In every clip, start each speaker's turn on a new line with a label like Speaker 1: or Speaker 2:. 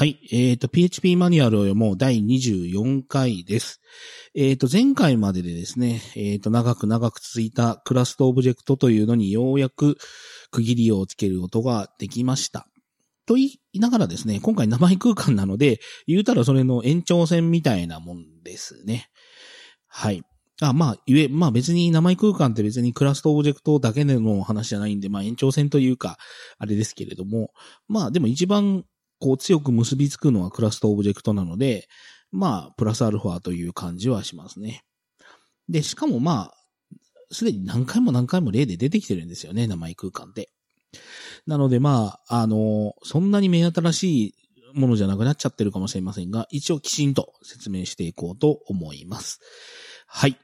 Speaker 1: はい。えっ、と、PHP マニュアルを読もう第24回です。えっ、と、前回まででですね、えっ、と、長く長く続いたクラスとオブジェクトというのにようやく区切りをつけることができました。と言いながらですね、今回名前空間なので、言うたらそれの延長線みたいなもんですね。はい。あ、まあ、言え、まあ別に名前空間って別にクラスとオブジェクトだけでの話じゃないんで、まあ延長線というか、あれですけれども、まあでも一番こう強く結びつくのはクラスとオブジェクトなので、まあ、プラスアルファという感じはしますね。で、しかもまあ、すでに何回も何回も例で出てきてるんですよね、名前空間って。なのでまあ、あの、そんなに目新しいものじゃなくなっちゃってるかもしれませんが、一応きちんと説明していこうと思います。はい。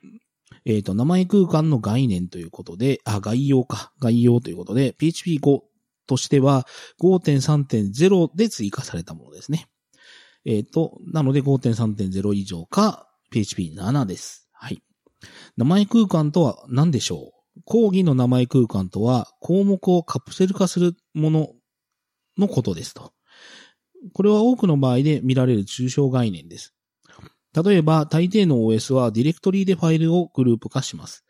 Speaker 1: えっ、と、名前空間の概念ということで、あ、概要か。概要ということで、PHP5 としては5.3.0で追加されたものですね。えっ、と、なので5.3.0以上か PHP7 です。はい。名前空間とは何でしょう？講義の名前空間とは項目をカプセル化するもののことですと。これは多くの場合で見られる抽象概念です。例えば、大抵の OS はディレクトリでファイルをグループ化します。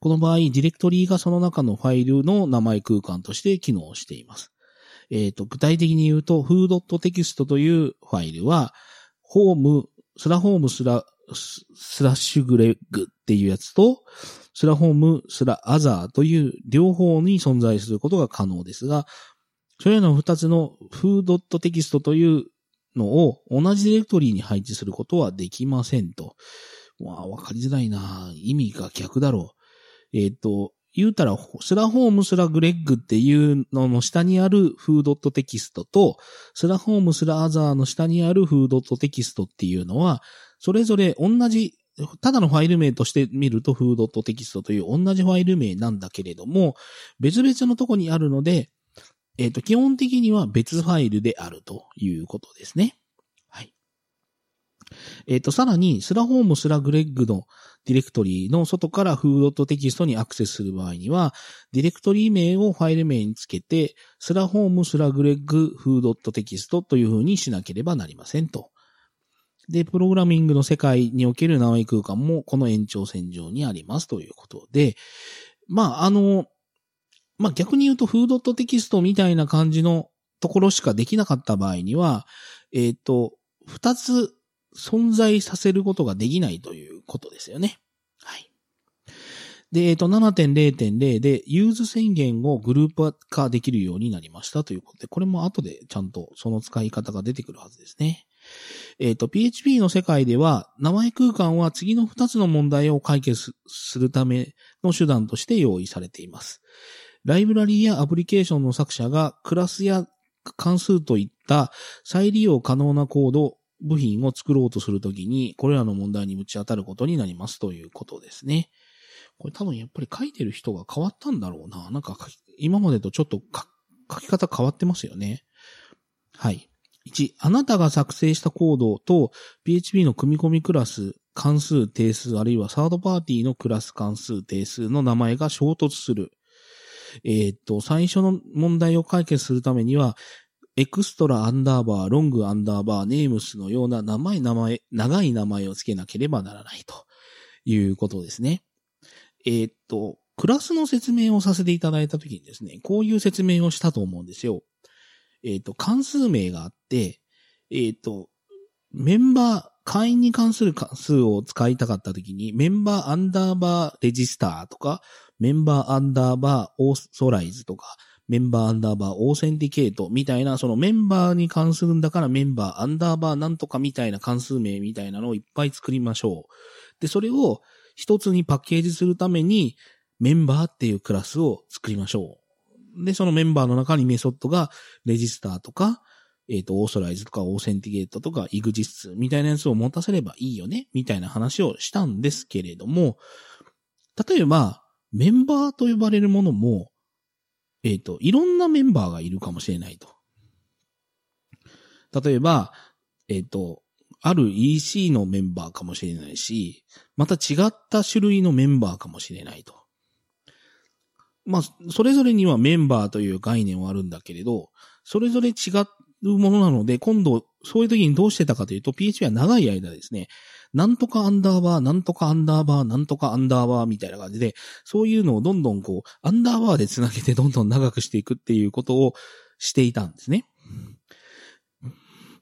Speaker 1: この場合、ディレクトリがその中のファイルの名前空間として機能しています。えっ、と、具体的に言うと、foo.text というファイルは、ホーム、スラホームスラ、スラッシュグレッグっていうやつと、スラホームスラアザーという両方に存在することが可能ですが、それらの二つの foo.text というのを同じディレクトリに配置することはできませんと。わあ、わかりづらいな意味が逆だろう。えっ、と、言うたら、スラホームスラグレッグっていうのの下にあるフードットテキストと、スラホームスラアザーの下にあるフードットテキストっていうのは、それぞれ同じ、ただのファイル名として見るとフードットテキストという同じファイル名なんだけれども、別々のとこにあるので、えっ、と、基本的には別ファイルであるということですね。えっ、と、さらに、スラホームスラグレッグのディレクトリの外からフードとテキストにアクセスする場合には、ディレクトリ名をファイル名につけて、スラホームスラグレッグフードテキストという風にしなければなりませんと。で、プログラミングの世界における名前空間もこの延長線上にありますということで、まあ、あの、まあ、逆に言うとフードテキストみたいな感じのところしかできなかった場合には、えっ、と、二つ存在させることができないということですよね。はい。で、えっ、と、7.0.0でユーズ宣言をグループ化できるようになりましたということで、これも後でちゃんとその使い方が出てくるはずですね。えっ、と、PHP の世界では、名前空間は次の2つの問題を解決するための手段として用意されています。ライブラリーやアプリケーションの作者がクラスや関数といった再利用可能なコード、部品を作ろうとするときに、これらの問題にぶち当たることになりますということですね。これ多分やっぱり書いてる人が変わったんだろうな。なんか今までとちょっと書き方変わってますよね。はい。1、あなたが作成したコードと PHP の組み込みクラス、関数定数あるいはサードパーティーのクラス関数定数の名前が衝突する。えっ、と、最初の問題を解決するためには、エクストラアンダーバー、ロングアンダーバー、ネームスのような名前、名前、長い名前を付けなければならないということですね。えっ、と、クラスの説明をさせていただいたときにですね、こういう説明をしたと思うんですよ。えっ、と、関数名があって、えっ、と、メンバー、会員に関する関数を使いたかったときに、メンバーアンダーバーレジスターとか、member アンダーバー authorize とか、 member アンダーバー authenticate みたいな、そのメンバーに関するんだからメンバーアンダーバーなんとかみたいな関数名みたいなのをいっぱい作りましょう。で、それを一つにパッケージするために、メンバーっていうクラスを作りましょう。で、そのメンバーの中にメソッドが register とか、えっ、と、 authorize とか authenticate とか exists みたいなやつを持たせればいいよねみたいな話をしたんですけれども、例えば、メンバーと呼ばれるものも、えっ、と、いろんなメンバーがいるかもしれないと。例えば、えっ、と、ある EC のメンバーかもしれないし、また違った種類のメンバーかもしれないと。まあ、それぞれにはメンバーという概念はあるんだけれど、それぞれ違うものなので、今度、そういう時にどうしてたかというと、PHP は長い間ですね、なんとかアンダーバー、なんとかアンダーバー、なんとかアンダーバーみたいな感じで、そういうのをどんどんこう、アンダーバーで繋げてどんどん長くしていくっていうことをしていたんですね。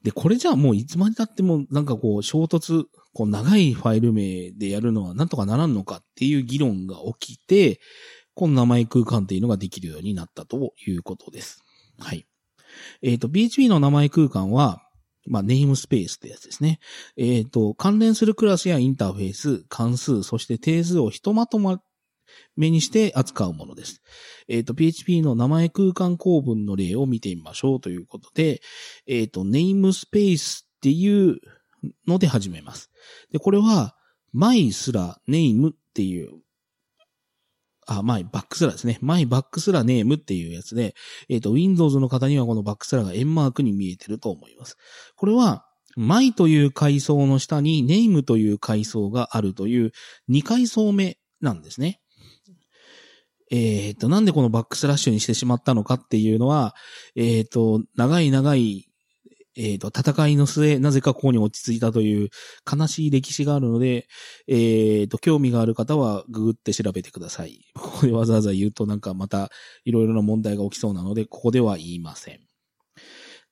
Speaker 1: で、これじゃあもういつまで経ってもなんかこう衝突、こう長いファイル名でやるのはなんとかならんのかっていう議論が起きて、この名前空間っていうのができるようになったということです。はい。えっ、ー、と、PHP の名前空間は、まあ、ネームスペースってやつですね。えっ、ー、と、関連するクラスやインターフェース、関数、そして定数をひとまとま目にして扱うものです。えっ、ー、と、PHP の名前空間構文の例を見てみましょうということで、えっ、ー、と、ネームスペースっていうので始めます。で、これは、my すら name っていうあ、マイバックスラですね。マイバックスラネームっていうやつで、えっ、ー、と、Windows の方にはこのバックスラが円マークに見えてると思います。これは、マイという階層の下にネームという階層があるという2階層目なんですね。えっ、ー、と、なんでこのバックスラッシュにしてしまったのかっていうのは、えっ、ー、と、長い長いえっ、ー、と、戦いの末、なぜかここに落ち着いたという悲しい歴史があるので、えっ、ー、と、興味がある方はググって調べてください。ここでわざわざ言うとなんかまたいろいろな問題が起きそうなので、ここでは言いません。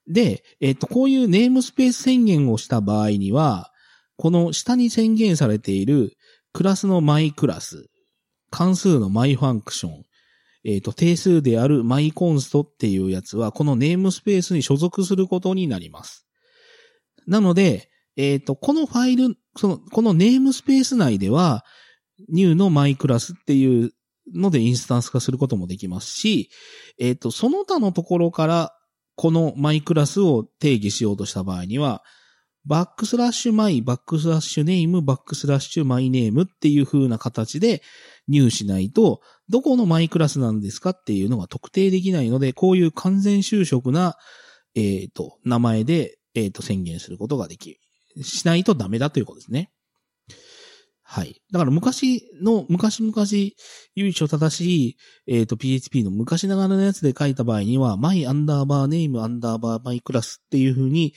Speaker 1: で、えっ、ー、と、こういうネームスペース宣言をした場合には、この下に宣言されているクラスのマイクラス、関数のマイファンクション、えっ、ー、と、定数である myConst っていうやつは、このネームスペースに所属することになります。なので、えっ、ー、と、このファイル、その、このネームスペース内では、new の myClass っていうのでインスタンス化することもできますし、えっ、ー、と、その他のところから、この myClass を定義しようとした場合には、バックスラッシュ my、バックスラッシュ name、バックスラッシュ myName っていう風な形で入しないと、どこの myClass なんですかっていうのが特定できないので、こういう完全修飾な、えっ、ー、と、名前で、えっ、ー、と、宣言することができ、しないとダメだということですね。はい。だから昔の、昔々、由緒正しい、えっ、ー、と、PHP の昔ながらのやつで書いた場合には、my アンダーバーネームアンダーバーマイクラスっていう風に、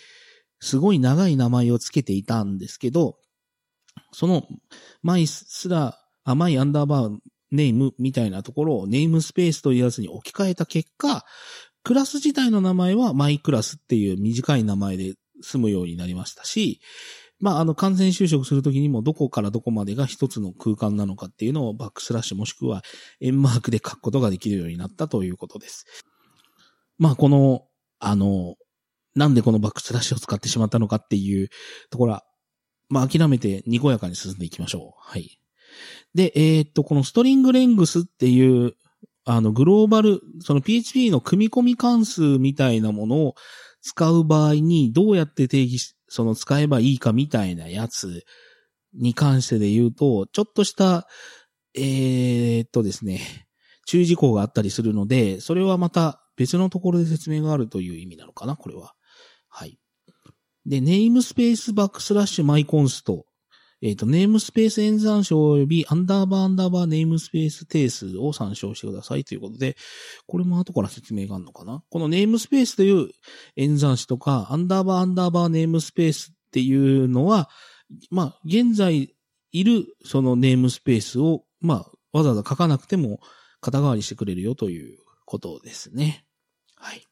Speaker 1: すごい長い名前をつけていたんですけど、その、マイすら、甘いアンダーバーネームみたいなところをネームスペースというやつに置き換えた結果、クラス自体の名前はマイクラスっていう短い名前で済むようになりましたし、まあ、あの、完全就職するときにもどこからどこまでが一つの空間なのかっていうのをバックスラッシュもしくは円マークで書くことができるようになったということです。まあ、この、あの、なんでこのバックスラッシュを使ってしまったのかっていうところは、まあ諦めてにこやかに進んでいきましょう。はい。で、えー、っと、このストリングレングスっていう、あの、グローバル、その PHP の組み込み関数みたいなものを使う場合にどうやって定義し、その使えばいいかみたいなやつに関してで言うと、ちょっとした、えー、っとですね、注意事項があったりするので、それはまた別のところで説明があるという意味なのかな、これは。はい。で、ネームスペースバックスラッシュマイコンスト。えっ、ー、と、ネームスペース演算書及びアンダーバーアンダーバーネームスペース定数を参照してくださいということで、これも後から説明があるのかなこのネームスペースという演算子とか、アンダーバーアンダーバーネームスペースっていうのは、まあ、現在いるそのネームスペースを、まあ、わざわざ書かなくても肩代わりしてくれるよということですね。はい。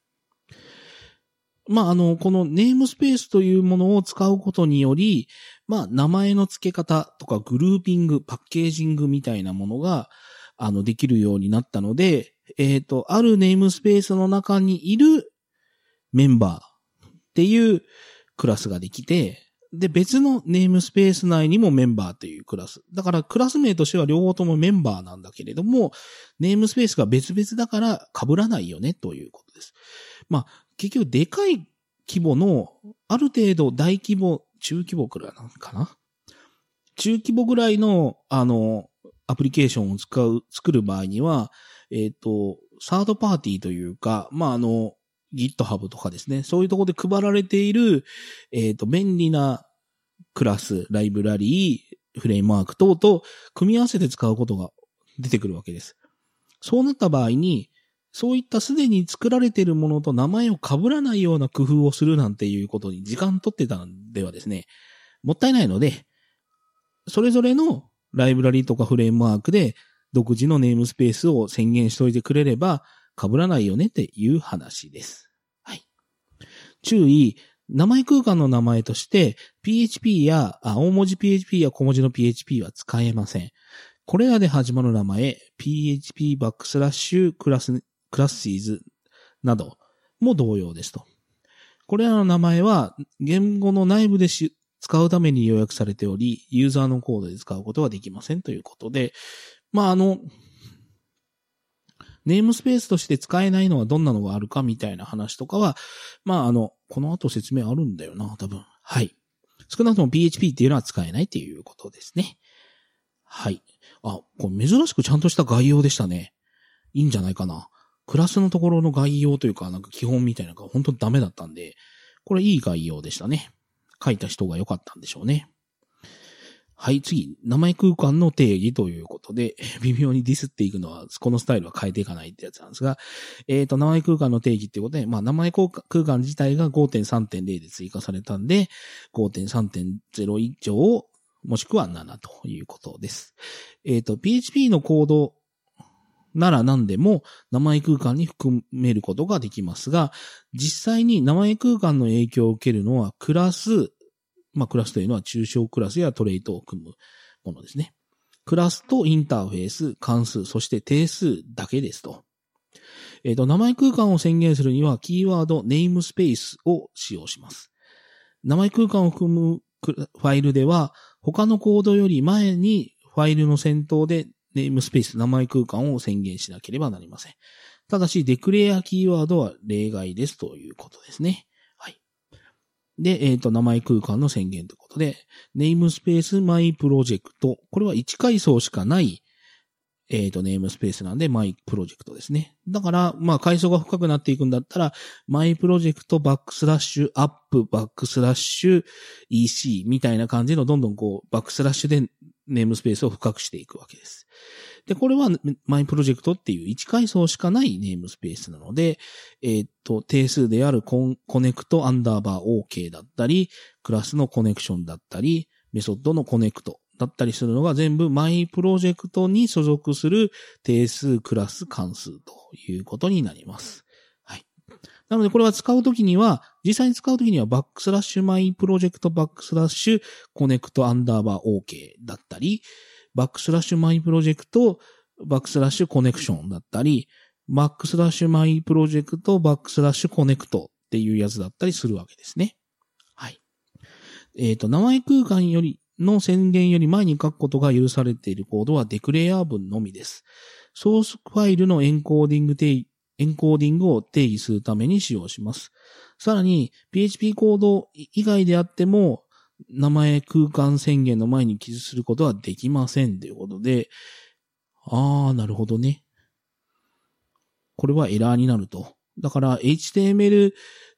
Speaker 1: まあ、あの、このネームスペースというものを使うことにより、まあ、名前の付け方とかグルーピング、パッケージングみたいなものが、あの、できるようになったので、えっ、ー、と、あるネームスペースの中にいるメンバーっていうクラスができて、で、別のネームスペース内にもメンバーというクラス。だからクラス名としては両方ともメンバーなんだけれども、ネームスペースが別々だから被らないよねということです。まあ、結局でかい規模の、ある程度大規模、中規模くらいなのかな？中規模ぐらいの、あの、アプリケーションを使う、作る場合には、えっ、ー、と、サードパーティーというか、まあ、あの、GitHub とかですね、そういうところで配られている、えっ、ー、と、便利なクラス、ライブラリー、フレームワーク等と組み合わせて使うことが出てくるわけです。そうなった場合に、そういったすでに作られているものと名前を被らないような工夫をするなんていうことに時間取ってたんではですね、もったいないので、それぞれのライブラリとかフレームワークで独自のネームスペースを宣言しておいてくれれば被らないよねっていう話です。はい。注意、名前空間の名前として PHP や、大文字 PHP や小文字の PHP は使えません。これらで始まる名前、PHP バックスラッシュクラスクラッシーズなども同様ですと。これらの名前は言語の内部で使うために予約されており、ユーザーのコードで使うことはできませんということで、まあ、あの、ネームスペースとして使えないのはどんなのがあるかみたいな話とかは、まあ、あの、この後説明あるんだよな、多分。はい。少なくとも PHP っていうのは使えないっていうことですね。はい。あ、これ珍しくちゃんとした概要でしたね。いいんじゃないかな。クラスのところの概要というか、なんか基本みたいなのが本当にダメだったんで、これいい概要でしたね。書いた人が良かったんでしょうね。はい、次、名前空間の定義ということで、微妙にディスっていくのは、このスタイルは変えていかないってやつなんですが、えっ、ー、と、名前空間の定義っていうことで、まあ、名前空間自体が5.3.0で追加されたんで、5.3.0以上、もしくは7ということです。えっ、ー、と、PHP のコードなら何でも名前空間に含めることができますが、実際に名前空間の影響を受けるのはクラス、まあクラスというのは抽象クラスやトレイトを組むものですね。クラスとインターフェース、関数、そして定数だけですと。えっ、ー、と、名前空間を宣言するには、キーワード、ネームスペースを使用します。名前空間を含むファイルでは、他のコードより前にファイルの先頭でネームスペース、名前空間を宣言しなければなりません。ただし、 declare キーワードは例外ですということですね。はい。で、えっ、ー、と、名前空間の宣言ということで、 namespace MyProject。これは1階層しかない、えっ、ー、と、ネームスペースなんで、 MyProject ですね。だから、まあ、階層が深くなっていくんだったら、 MyProject バックスラッシュ App、バックスラッシュ EC みたいな感じのどんどんこう、バックスラッシュでネームスペースを深くしていくわけです。で、これは MyProject っていう1階層しかないネームスペースなので、えー、っと、定数であるコネクトアンダーバー OK だったり、クラスの connection だったり、メソッドの connect だったりするのが全部 MyProject に所属する定数、クラス、関数ということになります。なのでこれは使うときには、実際に使うときにはバックスラッシュマイプロジェクトバックスラッシュコネクトアンダーバー OK だったり、バックスラッシュ MyProject、バックスラッシュ connection だったり、バックスラッシュ MyProject、バックスラッシュ connect っていうやつだったりするわけですね。はい。えっ、ー、と、名前空間よりの宣言より前に書くことが許されているコードは declare 文のみです。ソースファイルのエンコーディング定義、エンコーディングを定義するために使用します。さらに、PHP コード以外であっても、名前空間宣言の前に記述することはできませんということで、あー、なるほどね。これはエラーになると。だから HTML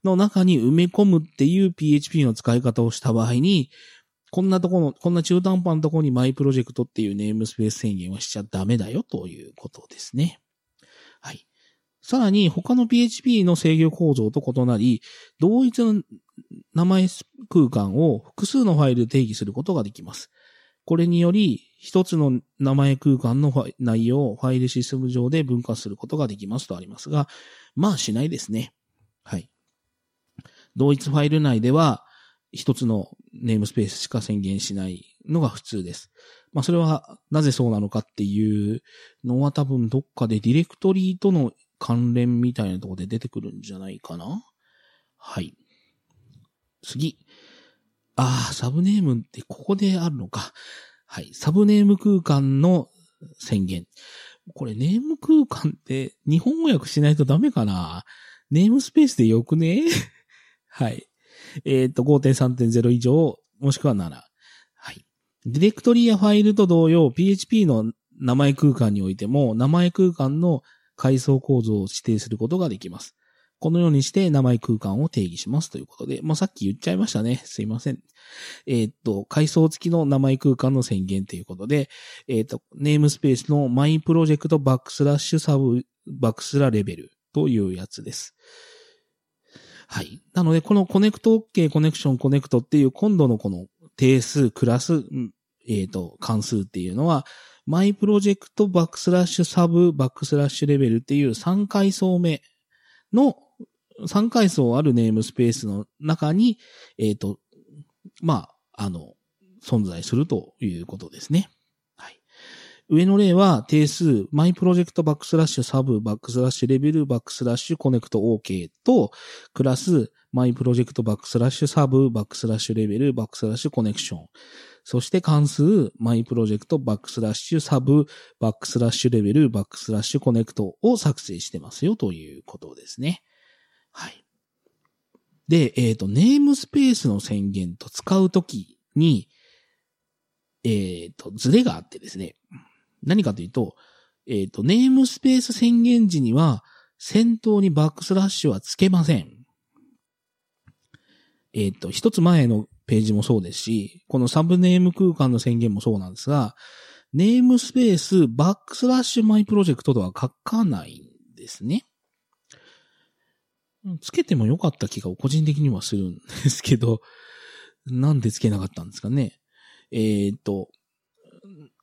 Speaker 1: の中に埋め込むっていう PHP の使い方をした場合に、こんなところ、こんな中途半端なところにマイプロジェクトっていうネームスペース宣言はしちゃダメだよということですね。さらに他の PHP の制御構造と異なり、同一の名前空間を複数のファイルで定義することができます。これにより、一つの名前空間の内容をファイルシステム上で分割することができますとありますが、まあしないですね。はい。同一ファイル内では、一つのネームスペースしか宣言しないのが普通です。まあそれはなぜそうなのかっていうのは多分どっかでディレクトリとの関連みたいなところで出てくるんじゃないかな？はい。次。ああ、サブネームってここであるのか。はい。サブネーム空間の宣言。これネーム空間って日本語訳しないとダメかな？ネームスペースでよくね？はい。えっ、と、5.3.0以上、もしくは7。はい。ディレクトリやファイルと同様、PHP の名前空間においても、名前空間の階層構造を指定することができます。このようにして名前空間を定義しますということで、もうさっき言っちゃいましたね。すいません。えー、っと、階層付きの名前空間の宣言ということで、えー、っと、 namespace の MyProject バックスラッシュ Sub バックスラ Level というやつです。はい。なので、このコネクト OK、コネクション、コネクトっていう今度のこの定数、クラス、えっ、と、関数っていうのは、 MyProject、バックスラッシュ、 Sub、バックスラッシュ Level っていう3階層目の、3階層ある namespace の中に、えっ、ー、と、まあ、あの、存在するということですね。はい。上の例は定数、 MyProject バックスラッシュ Sub、バックスラッシュ Level、バックスラッシュ connect OK と、クラス、 MyProject バックスラッシュ Sub、バックスラッシュ Level、バックスラッシュ connection。そして関数、 MyProject バックスラッシュ Sub、バックスラッシュ Level、バックスラッシュ connect を作成してますよということですね。はい。で、えっ、ー、と、 namespace の宣言と使うときに、えっ、ー、と、ズレがあってですね。何かというと、えっ、ー、と、 namespace 宣言時には、先頭にバックスラッシュはつけません。えっ、と、一つ前のページもそうですし、このサブネーム空間の宣言もそうなんですが、ネームスペースバックスラッシュマイプロジェクトとは書かないんですね。つけてもよかった気が個人的にはするんですけど、なんでつけなかったんですかね。えっ、と、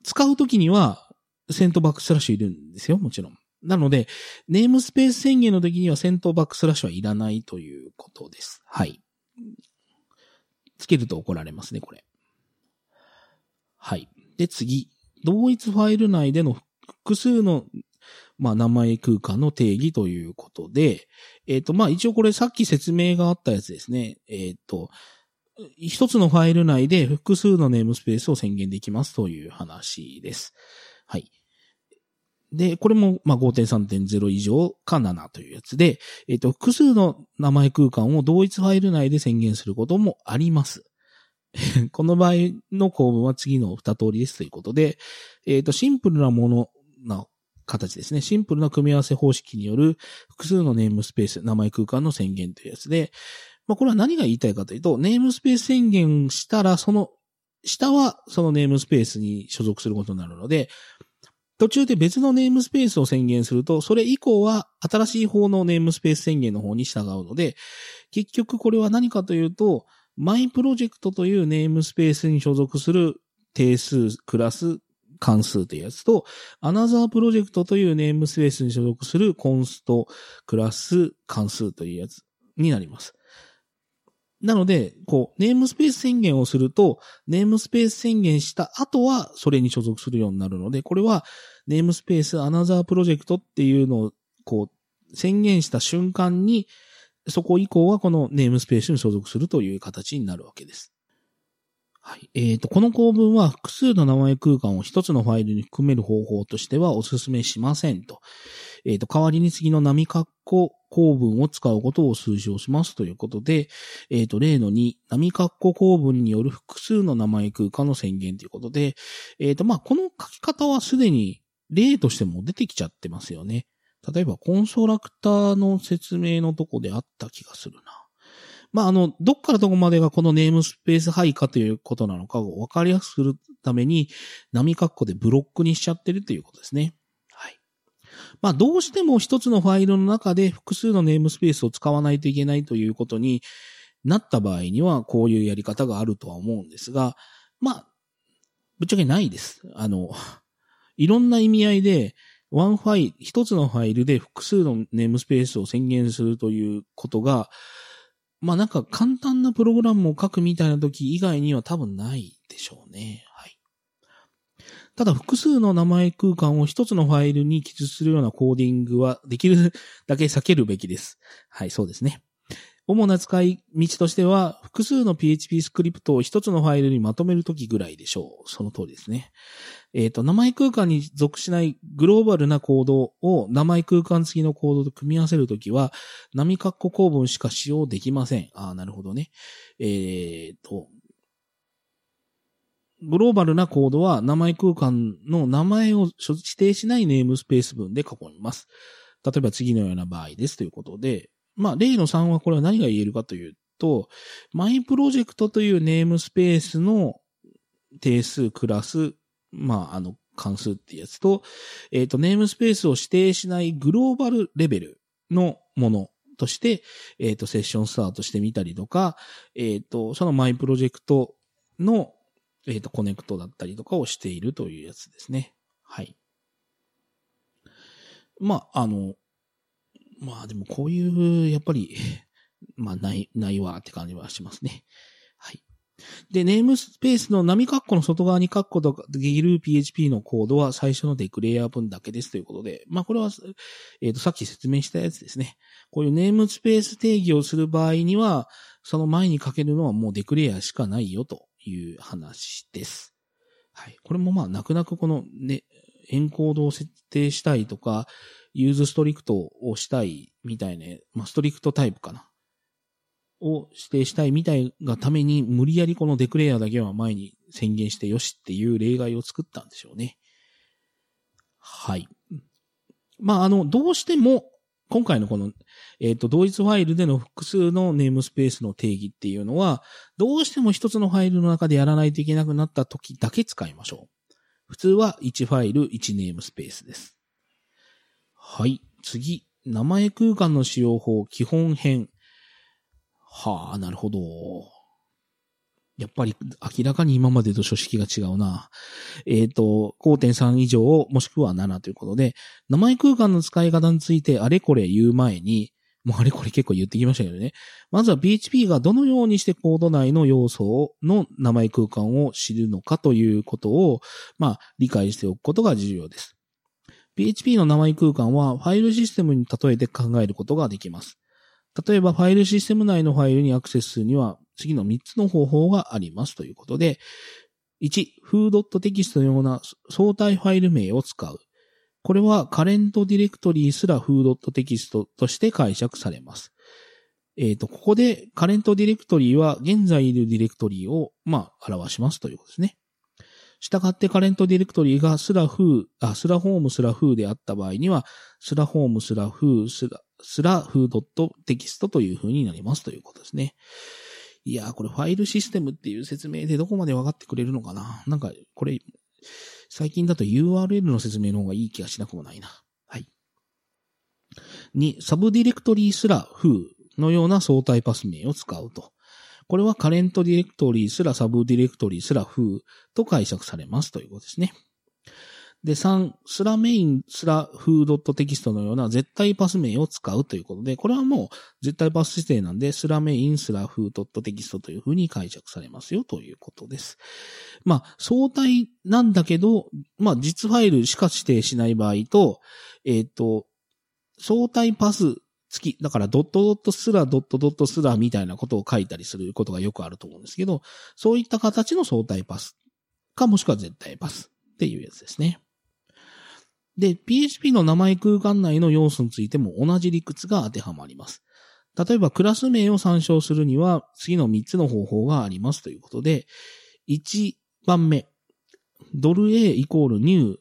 Speaker 1: 使うときには、セントバックスラッシュいるんですよ、もちろん。なので、ネームスペース宣言の時には先頭バックスラッシュはいらないということです。はい。つけると怒られますね、これ。はい。で、次。同一ファイル内での複数のまあ、名前空間の定義ということで、えっ、ー、と、まあ、一応これさっき説明があったやつですね。えっ、ー、と、一つのファイル内で複数のネームスペースを宣言できますという話です。はい。で、これも、まあ、5.3.0以上か7というやつで、えっ、ー、と、複数の名前空間を同一ファイル内で宣言することもあります。この場合の構文は次の二通りですということで、えっ、ー、と、シンプルなものな形ですね。シンプルな組み合わせ方式による複数のネームスペース、名前空間の宣言というやつで、まあ、これは何が言いたいかというと、ネームスペース宣言したら、その、下はそのネームスペースに所属することになるので、途中で別のネームスペースを宣言すると、それ以降は新しい方のネームスペース宣言の方に従うので、結局これは何かというと、マイプロジェクトというネームスペースに所属する定数、クラス、関数というやつと、アナザープロジェクトというネームスペースに所属するコンスト、クラス、関数というやつになります。なので、こう、ネームスペース宣言をすると、ネームスペース宣言した後は、それに所属するようになるので、これは、ネームスペースアナザープロジェクトっていうのを、こう、宣言した瞬間に、そこ以降はこのネームスペースに所属するという形になるわけです。はい。えっ、ー、と、この構文は複数の名前空間を一つのファイルに含める方法としてはお勧めしませんと。えっ、ー、と、代わりに次の波括弧構文を使うことを推奨しますということで、えっ、ー、と、例の2、波括弧構文による複数の名前空間の宣言ということで、えっ、と、まあ、この書き方はすでに例としても出てきちゃってますよね。例えば、コンソラクターの説明のとこであった気がする。まあ、あの、どっからどこまでがこのネームスペース配下ということなのかを分かりやすくするために、波括弧でブロックにしちゃってるということですね。はい。まあ、どうしても一つのファイルの中で複数のネームスペースを使わないといけないということになった場合には、こういうやり方があるとは思うんですが、まあ、ぶっちゃけないです。あの、いろんな意味合いで、ワンファイル、一つのファイルで複数のネームスペースを宣言するということが、まあなんか簡単なプログラムを書くみたいな時以外には多分ないでしょうね。はい。ただ複数の名前空間を一つのファイルに記述するようなコーディングはできるだけ避けるべきです。はい、そうですね。主な使い道としては、複数の PHP スクリプトを一つのファイルにまとめるときぐらいでしょう。その通りですね。えっ、ー、と、名前空間に属しないグローバルなコードを名前空間付きのコードと組み合わせるときは、波括弧構文しか使用できません。ああ、なるほどね。えっ、ー、と、グローバルなコードは名前空間の名前を指定しないネームスペース文で囲みます。例えば次のような場合ですということで、まあ、例の3はこれは何が言えるかというと、マイプロジェクトというネームスペースの定数、クラス、まあ、あの、関数ってやつと、えっ、と、ネームスペースを指定しないグローバルレベルのものとして、えっ、と、セッションスタートしてみたりとか、えっ、と、そのマイプロジェクトの、えっ、と、コネクトだったりとかをしているというやつですね。はい。まあ、あの、まあでもこういう、やっぱり、まあない、ないわって感じはしますね。はい。で、ネームスペースの波括弧の外側に括弧とできる PHP のコードは最初のデクレイヤー分だけですということで、まあこれは、えっ、ー、と、さっき説明したやつですね。こういうネームスペース定義をする場合には、その前に書けるのはもうデクレイヤーしかないよという話です。はい。これもまあ、泣く泣くこのね、エンコードを設定したいとか、 use strict をしたいみたいな、まあ、 strict type かな。を指定したいみたいがために、無理やりこの declare だけは前に宣言してよしっていう例外を作ったんでしょうね。はい。まあ、あの、どうしても、今回のこの、えっ、ー、と、同一ファイルでの複数の namespace の定義っていうのは、どうしても一つのファイルの中でやらないといけなくなった時だけ使いましょう。普通は1ファイル1ネームスペースです。はい。次。名前空間の使用法基本編。はあ、なるほど。やっぱり明らかに今までと書式が違うな。えっ、ー、と、5.3以上もしくは7ということで、名前空間の使い方についてあれこれ言う前に、もうあれこれ結構言ってきましたけどね。まずは PHP がどのようにしてコード内の要素の名前空間を知るのかということを、まあ、理解しておくことが重要です。PHP の名前空間はファイルシステムに例えて考えることができます。例えばファイルシステム内のファイルにアクセスするには次の3つの方法がありますということで、1、foo.txt のような相対ファイル名を使う。これはカレントディレクトリーすら foo.txt として解釈されます。えっ、ー、と、ここでカレントディレクトリーは現在いるディレクトリーを、まあ、表しますということですね。したがってカレントディレクトリがスラフー、あ、スラホームスラフーであった場合には、スラホームスラフー、スラ、スラフードットテキストという風になりますということですね。いやー、これファイルシステムっていう説明でどこまで分かってくれるのかななんか、これ、最近だと URL の説明の方がいい気がしなくもないな。はい。に、サブディレクトリスラ foo のような相対パス名を使うと。これはカレントディレクトリースラサブディレクトリースラ foo と解釈されますということですね。で、3、スラメインスラ foo ドットテキストのような絶対パス名を使うということで、これはもう絶対パス指定なんで、スラメインスラ foo ドットテキストというふうに解釈されますよということです。まあ、相対なんだけど、まあ、実ファイルしか指定しない場合と、えっ、ー、と、相対パス付き、だからドットドットスラドットドットスラみたいなことを書いたりすることがよくあると思うんですけど、そういった形の相対パスかもしくは絶対パスっていうやつですね。で、PHP の名前空間内の要素についても同じ理屈が当てはまります。例えばクラス名を参照するには次の3つの方法がありますということで、1番目、ドル A イコールニュー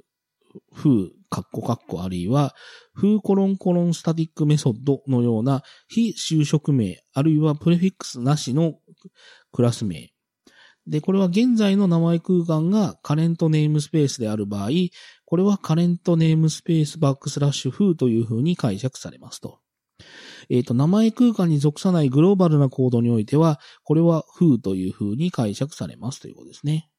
Speaker 1: 風、カッコカッコあるいは、風コロンコロンスタティックメソッドのような非就職名、あるいはプレフィックスなしのクラス名。で、これは現在の名前空間がカレントネームスペースである場合、これはカレントネームスペースバックスラッシュ風という風に解釈されますと。えっ、ー、と、名前空間に属さないグローバルなコードにおいては、これは風という風に解釈されますということですね。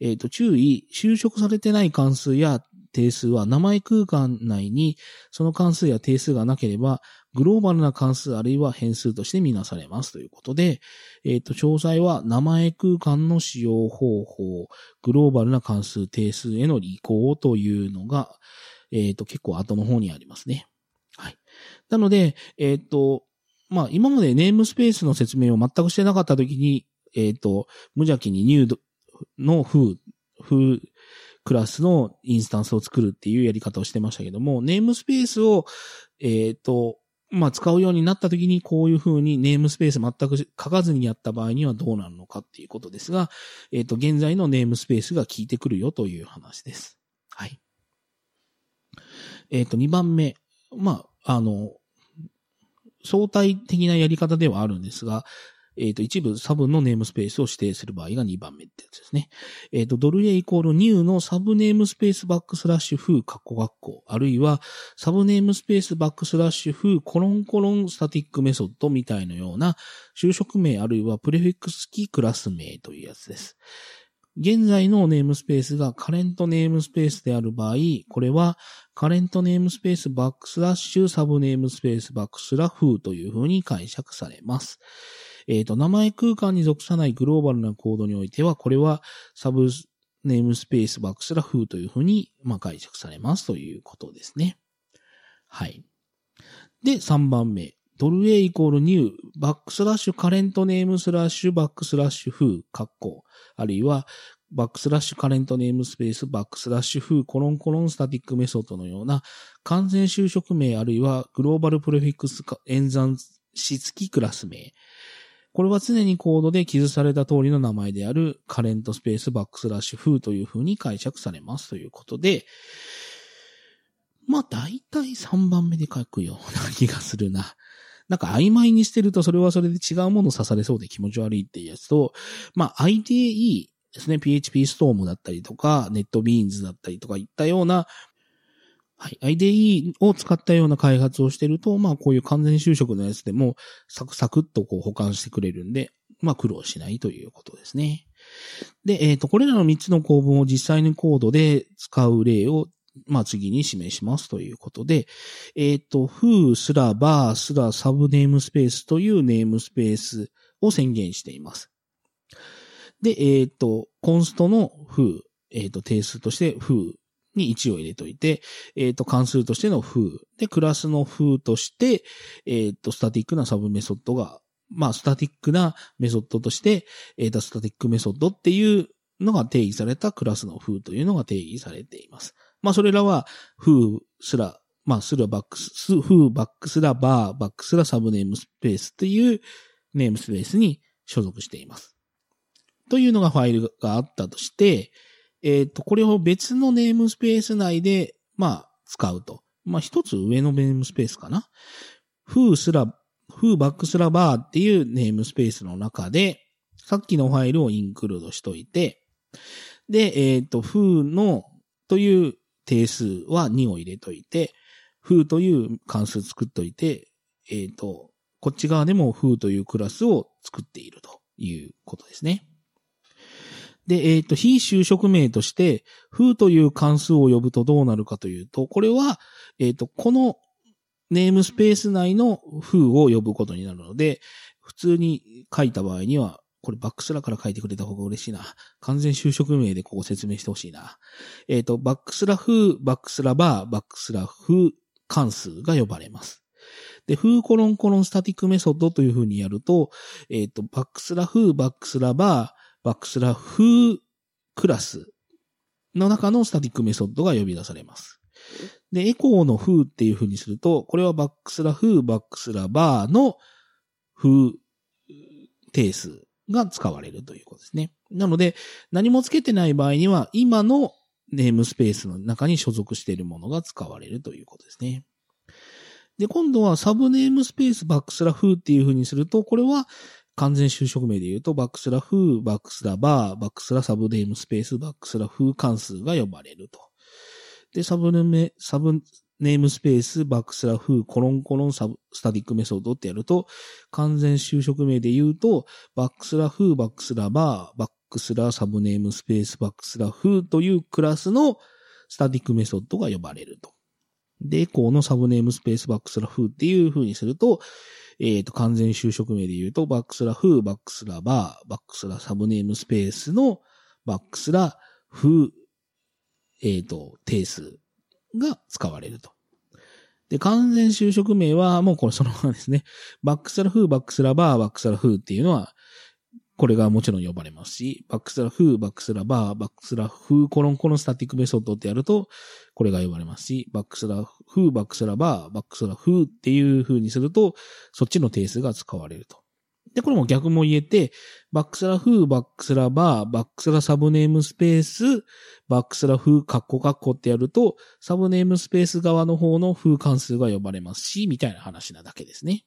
Speaker 1: えっ、ー、と、注意、就職されてない関数や定数は名前空間内にその関数や定数がなければ、グローバルな関数あるいは変数としてみなされますということで、えっ、ー、と、詳細は名前空間の使用方法、グローバルな関数定数への移行というのが、えっ、ー、と、結構後の方にありますね。はい。なので、えっ、ー、と、まあ、今までネームスペースの説明を全くしてなかったときに、えっ、と、無邪気にニューの風、風、クラスのインスタンスを作るっていうやり方をしてましたけども、ネームスペースを、えっ、ー、と、まあ、使うようになった時にこういうふうにネームスペース全く書かずにやった場合にはどうなるのかっていうことですが、えっ、ー、と、現在のネームスペースが効いてくるよという話です。はい。えっ、ー、と、2番目。まあ、あの、相対的なやり方ではあるんですが、えっ、と、一部サブのネームスペースを指定する場合が2番目ってやつですね。えっ、と、ドル A イコール new のサブネームスペースバックスラッシュ風カッコ学校、あるいはサブネームスペースバックスラッシュ風コロンコロンスタティックメソッドみたいなような就職名あるいはプレフィックス付きクラス名というやつです。現在のネームスペースがカレントネームスペースである場合、これはカレントネームスペースバックスラッシュサブネームスペースバックスラフという風に解釈されます。えっ、ー、と、名前空間に属さないグローバルなコードにおいては、これはサブネームスペースバックスラフという風に、まあ、解釈されますということですね。はい。で、3番目。ドル A イコールニュー、バックスラッシュカレントネームスラッシュバックスラッシュフー、カッコ、あるいは、バックスラッシュ current namespace、バックスラッシュ foo、コロンコロン static method のような、完全修飾名あるいはグローバルプレフィックス演算子付きクラス名。これは常にコードで記述された通りの名前である current space バックスラッシュ foo という風に解釈されますということで、まあ大体3番目で書くような 気がするな。なんか曖昧にしてるとそれはそれで違うもの指されそうで気持ち悪いっていうやつと、まあ IDE ですね、PHP ストームだったりとか、ネットビーンズだったりとかいったような、はい、IDE を使ったような開発をしてると、まあこういう完全就職のやつでもサクサクっとこう保管してくれるんで、まあ苦労しないということですね。で、えっ、ー、と、これらの3つの構文を実際にコードで使う例をまあ次に示しますということで、えっ、ー、と、フーすらバーすらサブネームスペースというネームスペースを宣言しています。で、えっ、ー、と、 const の foo、えっ、と、定数としてフーに1を入れといて、えっ、と、関数としてのフー、で、クラスのフーとして、えっ、と、スタティックなサブメソッドが、まあ、スタティックなメソッドとして、えっ、と、 static method っていうのが定義されたクラスのフーというのが定義されています。まあ、それらは、 foo スラ、まあ、スラバックス、 foo バックスラ bar、バックスラ subnamespace っていうネームスペースに所属しています。というのがファイルがあったとして、えっ、ー、と、これを別のネームスペース内で、まあ、使うと。まあ、一つ上のネームスペースかな。フーすら、フーバックスラバーっていうネームスペースの中で、さっきのファイルをインクルードしといて、で、えっ、ー、と、フーの、という定数は2を入れといて、フーという関数作っといて、えっ、ー、と、こっち側でもフーというクラスを作っているということですね。で、えっ、ー、と、非就職名として、フーという関数を呼ぶとどうなるかというと、これは、えっ、ー、と、このネームスペース内のフーを呼ぶことになるので、普通に書いた場合には、これバックスラから書いてくれた方が嬉しいな。完全就職名でここ説明してほしいな。えっ、ー、と、バックスラ foo、バックスラ bar、バックスラ foo 関数が呼ばれます。で、 foo コロンコロン static method という風にやると、えっ、ー、と、バックスラ foo、バックスラ bar、バックスラ foo クラスの中の static method が呼び出されます。で、エコーのフーっていう風にすると、これはバックスラ foo、バックスラ bar の foo 定数が使われるということですね。なので、何もつけてない場合には、今のネームスペースの中に所属しているものが使われるということですね。で、今度はサブネームスペースバックスラフっていう風にすると、これは完全就職名で言うと、バックスラフ、バックスラバー、バックスラサブネームスペース、バックスラフ関数が呼ばれると。で、サブネーサブネームスペース、バックスラフ、コロンコロンサブ、スタティックメソッドってやると、完全修飾名で言うと、バックスラ foo、バックスラ bar、バックスラ subnamespace、バックスラ foo というクラスの static method が呼ばれると。で、エコーの subnamespace、バックスラ foo っていう風にすると、えっ、ー、と、完全修飾名で言うと、バックスラ foo、バックスラ bar、バックスラ subnamespace のバックスラ foo、えっ、ー、と、定数が使われると。で、完全修飾名はもうこれそのままですね。バックスラ foo、バックスラ bar、バックスラ foo っていうのは、これがもちろん呼ばれますし、バックスラ foo、バックスラ bar、バックスラ foo、コロンコロン static method ってやると、これが呼ばれますし、バックスラ foo、バックスラ bar、バックスラ foo っていう風にすると、そっちの定数が使われると。で、これも逆も言えて、バックスラ foo、バックスラ bar、バックスラ subnamespace、バックスラフー、カッコカッコってやると、サブネームスペース側の方の風関数が呼ばれますし、みたいな話なだけですね。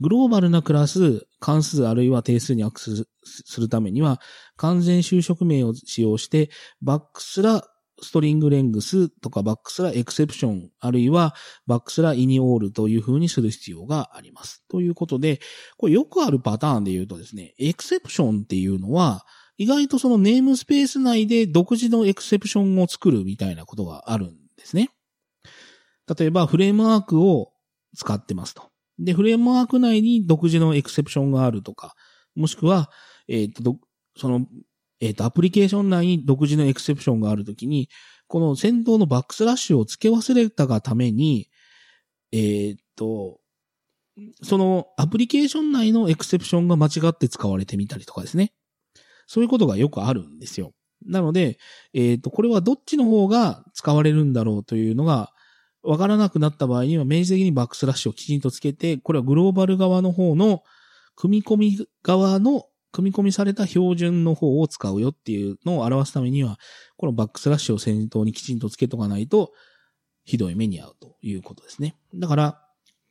Speaker 1: グローバルなクラス、関数あるいは定数にアクセスするためには、完全就職名を使用して、バックスラストリングレングスとかバックスラエクセプション、あるいはバックスライニオールという風にする必要があります。ということで、これよくあるパターンで言うとですね、エクセプションっていうのは、意外とそのネームスペース内で独自のエクセプションを作るみたいなことがあるんですね。例えば、フレームワークを使ってますと。で、フレームワーク内に独自のエクセプションがあるとか、もしくは、えっ、と、その、えっ、と、アプリケーション内に独自のエクセプションがあるときに、この先頭のバックスラッシュを付け忘れたがために、えっ、と、そのアプリケーション内のエクセプションが間違って使われてみたりとかですね。そういうことがよくあるんですよ。なので、えっ、と、これはどっちの方が使われるんだろうというのが、わからなくなった場合には、明示的にバックスラッシュをきちんとつけて、これはグローバル側の方の、組み込み側の、組み込みされた標準の方を使うよっていうのを表すためには、このバックスラッシュを先頭にきちんとつけとかないと、ひどい目に遭うということですね。だから、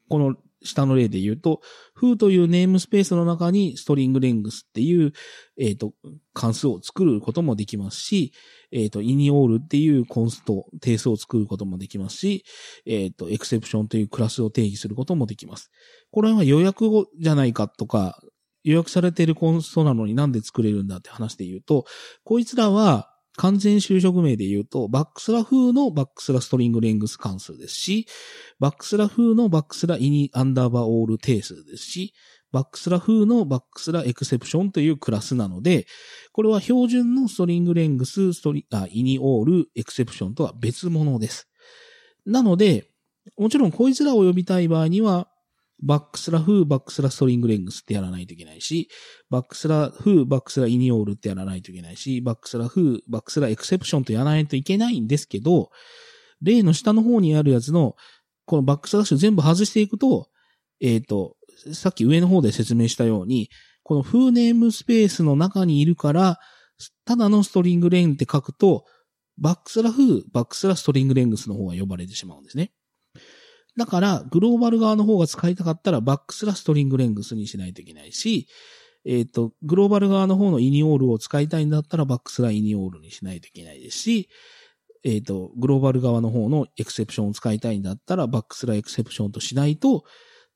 Speaker 1: この下の例で言うと、foo というネームスペースの中にストリングレングスっていう、えっ、ー、と、関数を作ることもできますし、えっ、ー、と、イニオールっていうコンスト、定数を作ることもできますし、えっ、ー、と、エクセプションというクラスを定義することもできます。これは予約じゃないかとか、予約されているコンストなのになんで作れるんだって話で言うと、こいつらは、完全就職名で言うと、バックスラ風のバックスラストリングレングス関数ですし、バックスラ風のバックスライニアンダーバーオール定数ですし、バックスラ風のバックスラエクセプションというクラスなので、これは標準のストリングレングス、ストリ、あ、イニオール、エクセプションとは別物です。なので、もちろんこいつらを呼びたい場合には、バックスラフー、バックスラストリングレングスってやらないといけないし、バックスラ foo、バックスラ INI ALL ってやらないといけないし、バックスラ foo、バックスラ exception とやらないといけないんですけど、例の下の方にあるやつの、このバックスラッシュ全部外していくと、えっ、ー、と、さっき上の方で説明したように、この foo namespace の中にいるから、ただの string len って書くと、バックスラ foo、バックスラ string length の方が呼ばれてしまうんですね。だから、グローバル側の方が使いたかったら、バックスラ string length にしないといけないし、えっ、ー、と、グローバル側の方のイニオールを使いたいんだったら、バックスライニオールにしないといけないですし、えっ、ー、と、グローバル側の方のエクセプションを使いたいんだったら、バックスラエクセプションとしないと、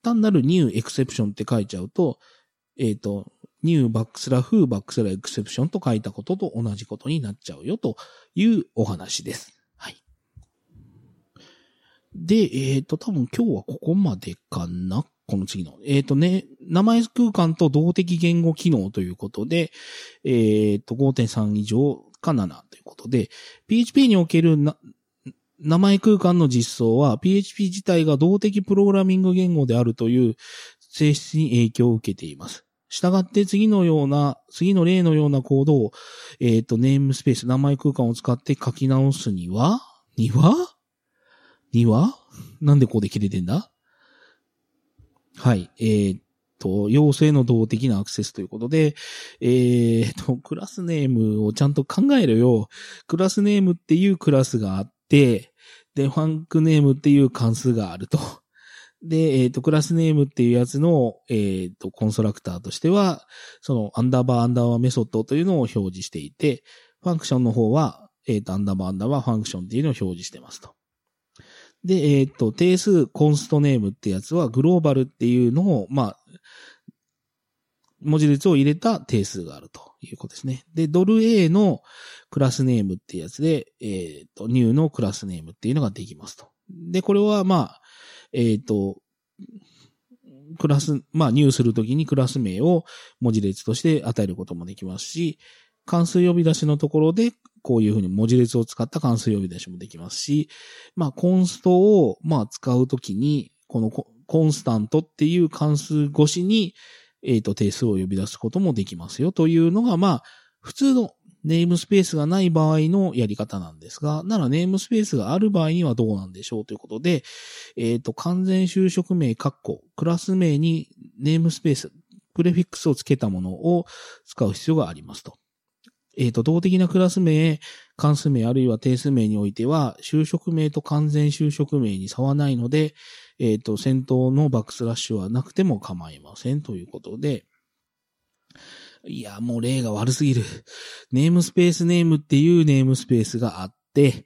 Speaker 1: 単なるニューエクセプションって書いちゃうと、えっ、ー、と、ニューバックスラフーバックスラエクセプションと書いたことと同じことになっちゃうよというお話です。で、えっ、ー、と、多分今日はここまでかな？この次の。えっ、ー、とね、名前空間と動的言語機能ということで、えっ、ー、と、5.3以上か7ということで、PHP におけるな名前空間の実装は PHP 自体が動的プログラミング言語であるという性質に影響を受けています。したがって次のような、次の例のようなコードを、えっ、ー、と、ネームスペース、名前空間を使って書き直すには、には？には？なんでここで切れてんだ？はい。えー、っと、要素の動的なアクセスということで、えー、っと、 classname をちゃんと考えるよ。 classname っていうクラスがあって、で、 funcname っていう関数があると。で、えっ、と、 classname っていうやつの、えっ、と、コンストラクターとしては、その、アンダーバーアンダーバー method というのを表示していて、 function の方は、えっ、と、アンダーバーアンダーバー function っていうのを表示してますと。で、えっ、と、定数コンストネームってやつはグローバルっていうのを、まあ、文字列を入れた定数があるということですね。で、ドル A のクラスネームってやつで、えっ、と、ニューのクラスネームっていうのができますと。で、これはまあ、えっ、と、クラス、まあ、入するときにクラス名を文字列として与えることもできますし、関数呼び出しのところでこういうふうに文字列を使った関数呼び出しもできますし、まあ、コンストを、まあ、使うときに、このコンスタントっていう関数越しに、えっ、ー、と、定数を呼び出すこともできますよというのが、まあ、普通のネームスペースがない場合のやり方なんですが、ならネームスペースがある場合にはどうなんでしょう？ということで、えっ、ー、と、完全就職名、括弧、クラス名にネームスペース、プレフィックスをつけたものを使う必要がありますと。えっ、ー、と、動的なクラス名、関数名あるいは定数名においては、就職名と完全就職名に差はないので、えっ、と、先頭のバックスラッシュはなくても構いませんということで、いや、もう例が悪すぎる。ネームスペースネームっていうネームスペースがあって、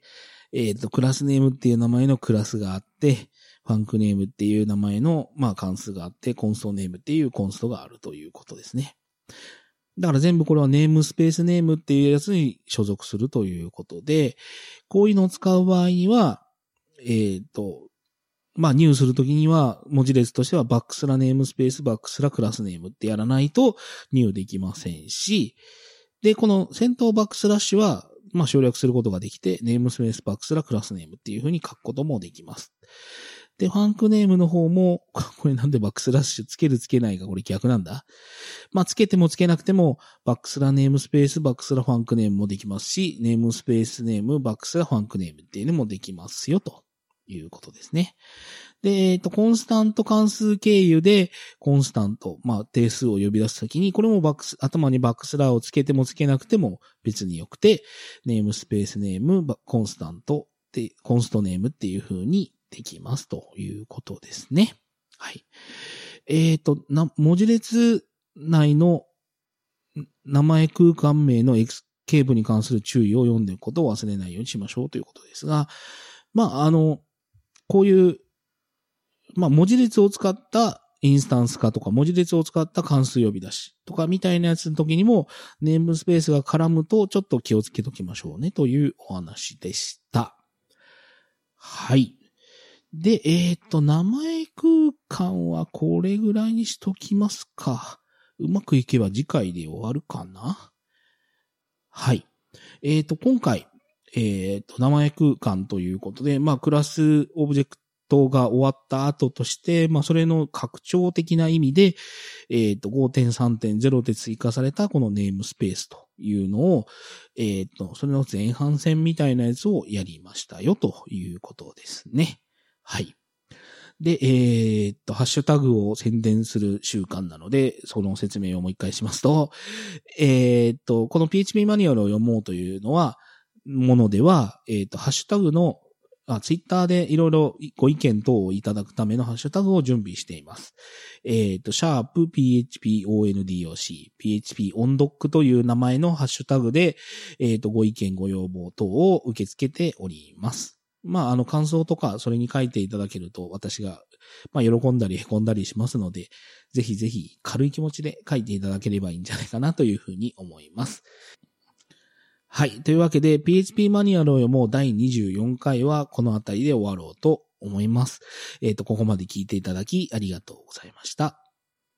Speaker 1: えっ、と、クラスネームっていう名前のクラスがあって、ファンクネームっていう名前の、まあ、関数があって、コンストネームっていうコンストがあるということですね。だから全部これはネームスペースネームっていうやつに所属するということで、こういうのを使う場合には、えっ、ー、と、まあ、入するときには、文字列としてはバックスラネームスペースバックスラクラスネームってやらないと入できませんし、で、この先頭バックスラッシュは、まあ、省略することができて、ネームスペースバックスラクラスネームっていう風に書くこともできます。で、ファンクネームの方も、これなんでバックスラッシュつけるつけないかこれ逆なんだ？まあ、つけてもつけなくても、バックスラネームスペース、バックスラファンクネームもできますし、ネームスペースネーム、バックスラファンクネームっていうのもできますよ、ということですね。で、えっ、と、コンスタント関数経由で、コンスタント、まあ、定数を呼び出すときに、これもバックス、頭にバックスラーをつけてもつけなくても別によくて、ネームスペースネーム、コンスタントで、コンストネームっていう風にできますということですね。はい。えっ、ー、と、な、文字列内の名前空間名の X ケーブに関する注意を読んでいくことを忘れないようにしましょうということですが、まあ、あの、こういう、まあ、文字列を使ったインスタンス化とか、文字列を使った関数呼び出しとかみたいなやつの時にも、ネームスペースが絡むとちょっと気をつけときましょうねというお話でした。はい。で、えっ、と、名前空間はこれぐらいにしときますか。うまくいけば次回で終わるかな。はい。えっ、と、今回、えっ、と、名前空間ということで、まあ、クラスオブジェクトが終わった後として、まあ、それの拡張的な意味で、えっ、と、5.3.0で追加されたこのネームスペースというのを、えっ、と、それの前半戦みたいなやつをやりましたよということですね。はい。で、えー、っと、ハッシュタグを宣伝する習慣なので、その説明をもう一回しますと、えー、っと、この PHP マニュアルを読もうというのは、ものでは、えー、っと、ハッシュタグのあ、ツイッターでいろいろご意見等をいただくためのハッシュタグを準備しています。えっ、と、シャープ phpondoc、php 音読という名前のハッシュタグで、えっ、と、ご意見ご要望等を受け付けております。まあ、あの、感想とか、それに書いていただけると、私が、まあ、喜んだり凹んだりしますので、ぜひぜひ軽い気持ちで書いていただければいいんじゃないかなというふうに思います。はい。というわけで、PHP マニュアルを読もう第24回はこの辺りで終わろうと思います。えっ、ー、と、ここまで聞いていただきありがとうございました。